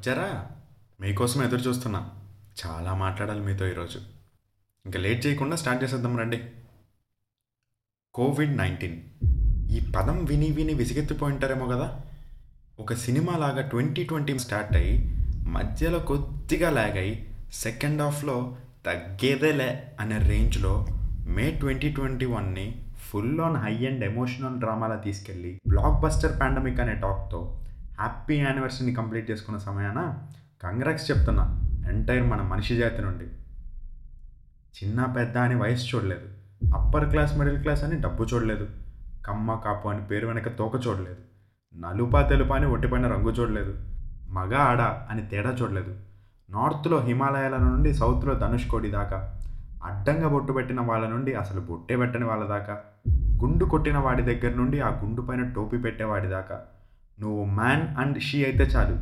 వచ్చారా? మీకోసం ఎదురు చూస్తున్నా. చాలా మాట్లాడాలి మీతో ఈరోజు. ఇంకా లేట్ చేయకుండా స్టార్ట్ చేసేద్దాం రండి. COVID nineteen. ఈ పదం విని విని విసిగెత్తిపోయింటారేమో కదా? ఒక సినిమా లాగా ట్వంటీ ట్వంటీ స్టార్ట్ అయ్యి మధ్యలో కొద్దిగా లాగ్ అయ్యి సెకండ్ హాఫ్లో తగ్గేదేలే అనే రేంజ్లో మే ట్వంటీ ట్వంటీ వన్ని full on high and emotional డ్రామాలా తీసుకెళ్ళి బ్లాక్ బస్టర్ పాండమిక్ అనే టాక్తో హ్యాపీ యానివర్సరీని కంప్లీట్ చేసుకున్న సమయాన కంగ్రాక్స్ చెప్తున్నా ఎంటైర్ మన మనిషి జాతి నుండి. చిన్న పెద్ద అని వయసు చూడలేదు. అప్పర్ క్లాస్ మిడిల్ క్లాస్ అని డబ్బు చూడలేదు. కమ్మ కాపు అని పేరు వెనక తోక చూడలేదు. నలుపా తెలుపా అని ఒట్టిపైన రంగు చూడలేదు. మగ ఆడ అని తేడా చూడలేదు. నార్త్లో హిమాలయాల నుండి సౌత్లో ధనుష్కోడి దాకా. అడ్డంగా బొట్టు పెట్టిన వాళ్ళ నుండి అసలు బొట్టే పెట్టని వాళ్ళ దాకా. గుండు కొట్టిన వాడి దగ్గర నుండి ఆ గుండు పైన టోపీ పెట్టేవాడి దాకా. నువ్వు మ్యాన్ అండ్ షీ అయితే చాలు.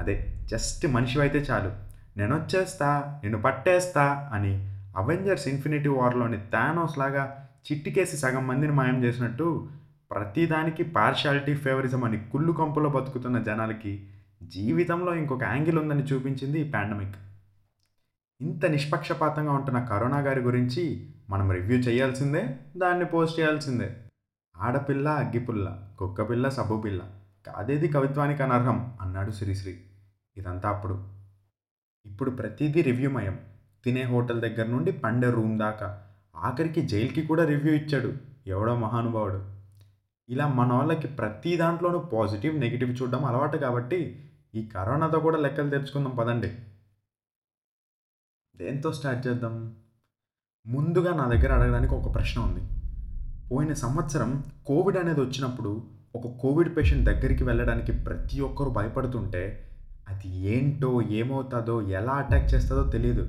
అదే జస్ట్ మనిషి అయితే చాలు. నేను వచ్చేస్తా నేను పట్టేస్తా అని అవెంజర్స్ ఇన్ఫినిటీ వార్లోని థానోస్ లాగా చిట్టికేసి సగం మందిని మాయం చేసినట్టు ప్రతిదానికి పార్షాలిటీ ఫేవరిజం అని కుళ్ళు కంపులో బతుకుతున్న జనాలకి జీవితంలో ఇంకొక యాంగిల్ ఉందని చూపించింది ఈ పాండమిక్ ఇంత నిష్పక్షపాతంగా ఉంటున్న కరోనా గారి గురించి మనం రివ్యూ చేయాల్సిందే దాన్ని పోస్ట్ చేయాల్సిందే. ఆడపిల్ల అగ్గిపుల్ల కుక్కపిల్ల సబ్బుపిల్ల. కాదేది కవిత్వానికి అనర్హం? అన్నాడు శ్రీశ్రీ ఇదంతా అప్పుడు. ఇప్పుడు ప్రతిదీ రివ్యూమయం తినే హోటల్ దగ్గర నుండి పండే రూమ్ దాకా. ఆఖరికి జైలుకి కూడా రివ్యూ ఇచ్చాడు. ఎవడో మహానుభావుడు. ఇలా మన వాళ్ళకి ప్రతి దాంట్లోనూ పాజిటివ్ నెగిటివ్ చూడడం అలవాటు కాబట్టి ఈ కరోనాతో కూడా లెక్కలు తెచ్చుకుందాం పదండి. దేంతో స్టార్ట్ చేద్దాం? ముందుగా నా దగ్గర అడగడానికి ఒక ప్రశ్న ఉంది. పోయిన సంవత్సరం కోవిడ్ అనేది వచ్చినప్పుడు ఒక కోవిడ్ పేషెంట్ దగ్గరికి వెళ్ళడానికి ప్రతి ఒక్కరు భయపడుతుంటే అది ఏంటో ఏమవుతుందో ఎలా అటాక్ చేస్తుందో తెలియదు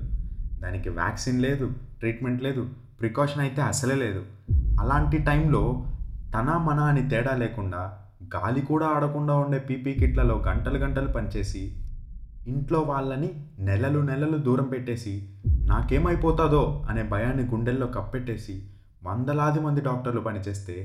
దానికి వ్యాక్సిన్ లేదు ట్రీట్మెంట్ లేదు ప్రికాషన్ అయితే అసలే లేదు. అలాంటి టైంలో తన మన అని తేడా లేకుండా గాలి కూడా ఆడకుండా ఉండే పీపీ కిట్లలో గంటలు గంటలు పనిచేసి ఇంట్లో వాళ్ళని నెలలు నెలలు దూరం పెట్టేసి నాకేమైపోతుందో అనే భయాన్ని గుండెల్లో కప్పెట్టేసి వందలాది మంది డాక్టర్లు పనిచేస్తే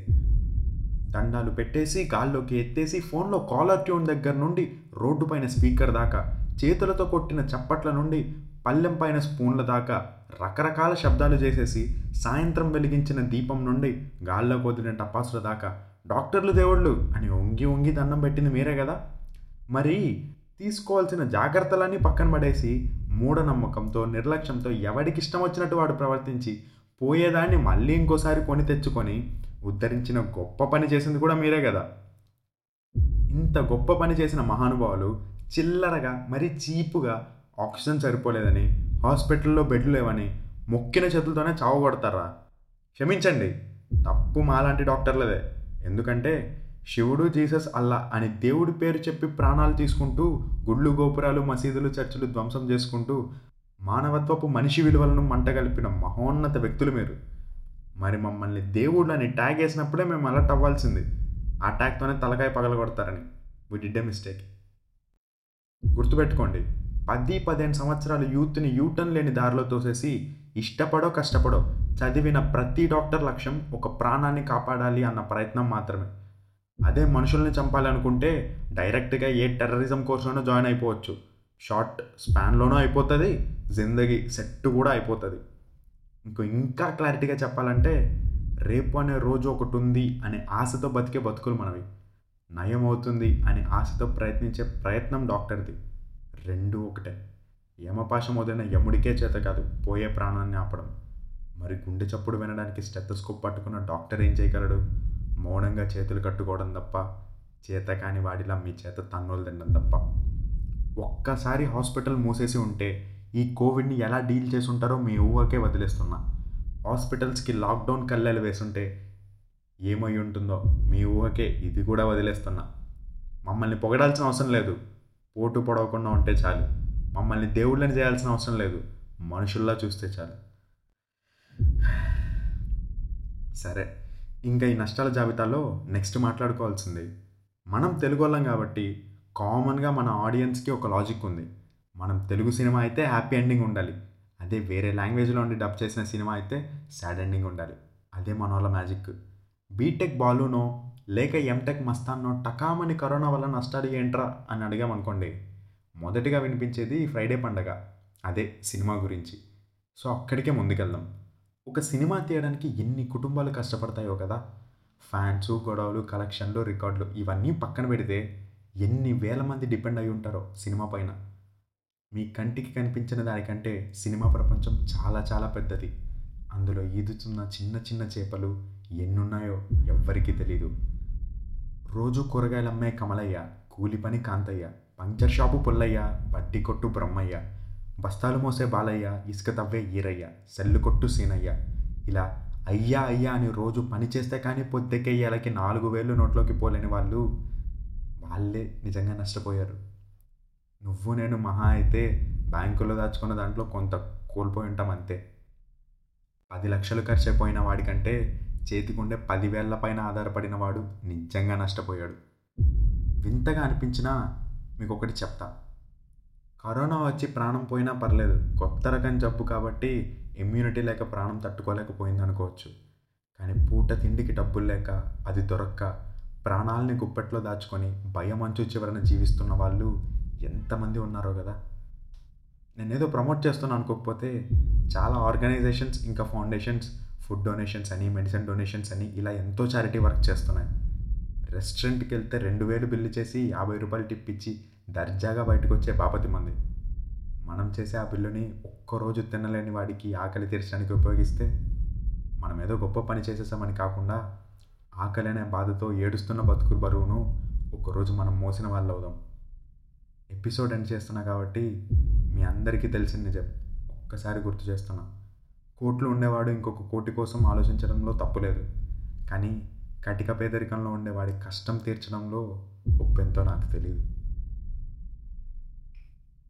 దండాలు పెట్టేసి గాల్లోకి ఎత్తేసి ఫోన్లో కాలర్ ట్యూన్ దగ్గర నుండి రోడ్డు పైన స్పీకర్ దాకా చేతులతో కొట్టిన చప్పట్ల నుండి పల్లెం పైన స్పూన్ల దాకా రకరకాల శబ్దాలు చేసేసి సాయంత్రం వెలిగించిన దీపం నుండి గాల్లో కొదిన టపాసుల దాకా డాక్టర్లు దేవుళ్ళు అని వంగి వంగి దండం పెట్టింది మీరే కదా? మరి తీసుకోవాల్సిన జాగ్రత్తలన్నీ పక్కన పడేసి మూఢనమ్మకంతో నిర్లక్ష్యంతో ఎవడికి ఇష్టం వచ్చినట్టు వాడు ప్రవర్తించి పోయేదాన్ని మళ్ళీ ఇంకోసారి కొని తెచ్చుకొని ఉద్ధరించిన గొప్ప పని చేసింది కూడా మీరే కదా. ఇంత గొప్ప పని చేసిన మహానుభావులు చిల్లరగా మరీ చీపుగా ఆక్సిజన్ సరిపోలేదని హాస్పిటల్లో బెడ్లు లేవని మొక్కిన చేతులతోనే చావు కొడతారా క్షమించండి తప్పు మాలాంటి డాక్టర్లదే. ఎందుకంటే శివుడు జీసస్ అల్లా అని దేవుడి పేరు చెప్పి ప్రాణాలు తీసుకుంటూ గుళ్ళు గోపురాలు మసీదులు చర్చిలు ధ్వంసం చేసుకుంటూ మానవత్వపు మనిషి విలువలను మంటగలిపిన మహోన్నత వ్యక్తులు మీరు. మరి మమ్మల్ని దేవుడు అని ట్యాగ్ వేసినప్పుడే మేము అలర్ట్ అవ్వాల్సింది. ఆ ట్యాగ్తోనే తలకాయ పగలగొడతారని. వి డిడ్ ఎ మిస్టేక్ గుర్తుపెట్టుకోండి పది పదిహేను సంవత్సరాల యూత్ని యూటర్న్ లేని దారిలో తోసేసి ఇష్టపడో కష్టపడో చదివిన ప్రతి డాక్టర్ లక్ష్యం ఒక ప్రాణాన్ని కాపాడాలి అన్న ప్రయత్నం మాత్రమే. అదే మనుషుల్ని చంపాలనుకుంటే డైరెక్ట్గా ఏ టెర్రరిజం కోర్సులోనో జాయిన్ అయిపోవచ్చు. షార్ట్ స్పాన్లోనూ అయిపోతుంది జిందగీ సెట్ కూడా అయిపోతుంది. ఇంకో ఇంకా క్లారిటీగా చెప్పాలంటే రేపు అనే రోజు ఒకటి ఉంది అనే ఆశతో బతికే బతుకులు మనవి. నయం అవుతుంది అనే ఆశతో ప్రయత్నించే ప్రయత్నం డాక్టర్ది. రెండు ఒకటే. యమపాశం వదిలిన యముడికే చేత కాదు పోయే ప్రాణాన్ని ఆపడం. మరి గుండె చప్పుడు వినడానికి స్టెత్తస్కోప్ పట్టుకున్న డాక్టర్ ఏం చేయగలడు? మౌనంగా చేతులు కట్టుకోవడం తప్ప చేత కాని వాడిలా మీ చేత తన్నులు తినడం తప్ప. ఒక్కసారి హాస్పిటల్ మూసేసి ఉంటే ఈ కోవిడ్ని ఎలా డీల్ చేసి మీ ఊహకే వదిలేస్తున్నా. హాస్పిటల్స్కి లాక్డౌన్ కల్లెలు వేసుంటే ఏమై ఉంటుందో మీ ఊహకే ఇది కూడా వదిలేస్తున్నా. మమ్మల్ని పొగడాల్సిన అవసరం లేదు. పోటు పొడవకుండా ఉంటే చాలు. మమ్మల్ని దేవుళ్ళని చేయాల్సిన అవసరం లేదు. మనుషుల్లా చూస్తే చాలు. సరే ఇంకా ఈ నష్టాల జాబితాలో నెక్స్ట్ మాట్లాడుకోవాల్సింది. మనం తెలుగు వాళ్ళం కాబట్టి కామన్గా మన ఆడియన్స్కి ఒక లాజిక్ ఉంది. మనం తెలుగు సినిమా అయితే హ్యాపీ ఎండింగ్ ఉండాలి. అదే వేరే లాంగ్వేజ్లో ఉండి డబ్ చేసిన సినిమా అయితే సాడ్ ఎండింగ్ ఉండాలి. అదే మన వాళ్ళ మ్యాజిక్. బీటెక్ బాలునో లేక ఎంటెక్ మస్తాన్నో టకామని కరోనా వల్ల నష్టాలు ఏంట్రా అని అడిగామనుకోండి మొదటిగా వినిపించేది ఫ్రైడే పండగ. అదే సినిమా గురించి. సో అక్కడికే ముందుకెళ్దాం. ఒక సినిమా తీయడానికి ఎన్ని కుటుంబాలు కష్టపడతాయో కదా. ఫ్యాన్స్ గొడవలు కలెక్షన్లు రికార్డులు ఇవన్నీ పక్కన పెడితే ఎన్ని వేల మంది డిపెండ్ అయి ఉంటారో సినిమా పైన. మీ కంటికి కనిపించిన దానికంటే సినిమా ప్రపంచం చాలా చాలా పెద్దది. అందులో ఈదుతున్న చిన్న చిన్న చేపలు ఎన్నున్నాయో ఎవ్వరికీ తెలీదు. రోజు కూరగాయలు అమ్మే కమలయ్య కూలి పని కాంతయ్య పంక్చర్ షాపు పుల్లయ్య బట్టి కొట్టు బ్రహ్మయ్య బస్తాలు మోసే బాలయ్య ఇసుక తవ్వే ఈరయ్య సెల్లు కొట్టు సీనయ్య. ఇలా అయ్యా అయ్యా అని రోజు పని చేస్తే కానీ పొద్దెకేయాలకి నాలుగు వేలు నోట్లోకి పోలేని వాళ్ళు వాళ్ళే నిజంగా నష్టపోయారు. నువ్వు నేను మహా అయితే బ్యాంకులో దాచుకున్న దాంట్లో కొంత కోల్పోయి ఉంటాం అంతే. పది లక్షలు ఖర్చు అయిపోయిన వాడికంటే చేతికుండే పదివేల పైన ఆధారపడిన వాడు నిజంగా నష్టపోయాడు. వింతగా అనిపించినా మీకు ఒకటి చెప్తా. కరోనా వచ్చి ప్రాణం పోయినా పర్లేదు. కొత్త రకం జబ్బు కాబట్టి ఇమ్యూనిటీ లేక ప్రాణం తట్టుకోలేకపోయింది అనుకోవచ్చు. కానీ పూట తిండికి డబ్బులు లేక అది దొరక్క ప్రాణాలని గుప్పెట్లో దాచుకొని భయం అంచు చివరన జీవిస్తున్న వాళ్ళు ఎంతమంది ఉన్నారో కదా. నేనేదో ప్రమోట్ చేస్తున్నాను అనుకోకపోతే చాలా ఆర్గనైజేషన్స్ ఇంకా ఫౌండేషన్స్ ఫుడ్ డొనేషన్స్ అని మెడిసిన్ డొనేషన్స్ అని ఇలా ఎంతో చారిటీ వర్క్ చేస్తున్నాయి. రెస్టారెంట్కి వెళ్తే రెండు వేలు బిల్లు చేసి యాభై రూపాయలు టిప్ ఇచ్చి దర్జాగా బయటకు వచ్చే బాపతి మంది. మనం చేసే ఆ బిల్లుని ఒక్కరోజు తినలేని వాడికి ఆకలి తీర్చడానికి ఉపయోగిస్తే మనం ఏదో గొప్ప పని చేసేసామని కాకుండా ఆకలి అనే బాధతో ఏడుస్తున్న బతుకు బరువును ఒకరోజు మనం మోసిన వాళ్ళు అవుదాం ఎపిసోడ్ ఎండ్ చేస్తున్నా కాబట్టి మీ అందరికీ తెలిసింది నిజం ఒక్కసారి గుర్తు చేస్తున్నా. కోట్లు ఉండేవాడు ఇంకొక కోటి కోసం ఆలోచించడంలో తప్పులేదు కానీ కటిక పేదరికంలో ఉండేవాడి కష్టం తీర్చడంలో ఒప్పెంతో నాకు తెలియదు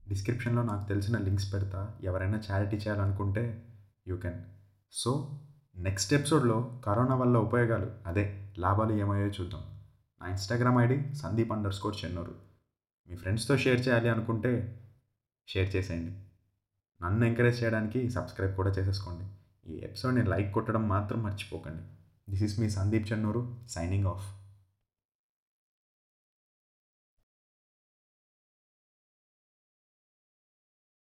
డిస్క్రిప్షన్లో నాకు తెలిసిన లింక్స్ పెడతా. ఎవరైనా చారిటీ చేయాలనుకుంటే యూ కెన్. సో నెక్స్ట్ ఎపిసోడ్లో కరోనా వల్ల ఉపయోగాలు. అదే లాభాలు ఏమయ్యో చూద్దాం. నా Instagram ID Sandeep underscore Chennuru. మీ ఫ్రెండ్స్తో షేర్ చేయాలి అనుకుంటే షేర్ చేసేయండి. నన్ను ఎంకరేజ్ చేయడానికి సబ్స్క్రైబ్ కూడా చేసేసుకోండి. ఈ ఎపిసోడ్ని లైక్ కొట్టడం మాత్రం మర్చిపోకండి. This is me Sandeep Chennuru signing off.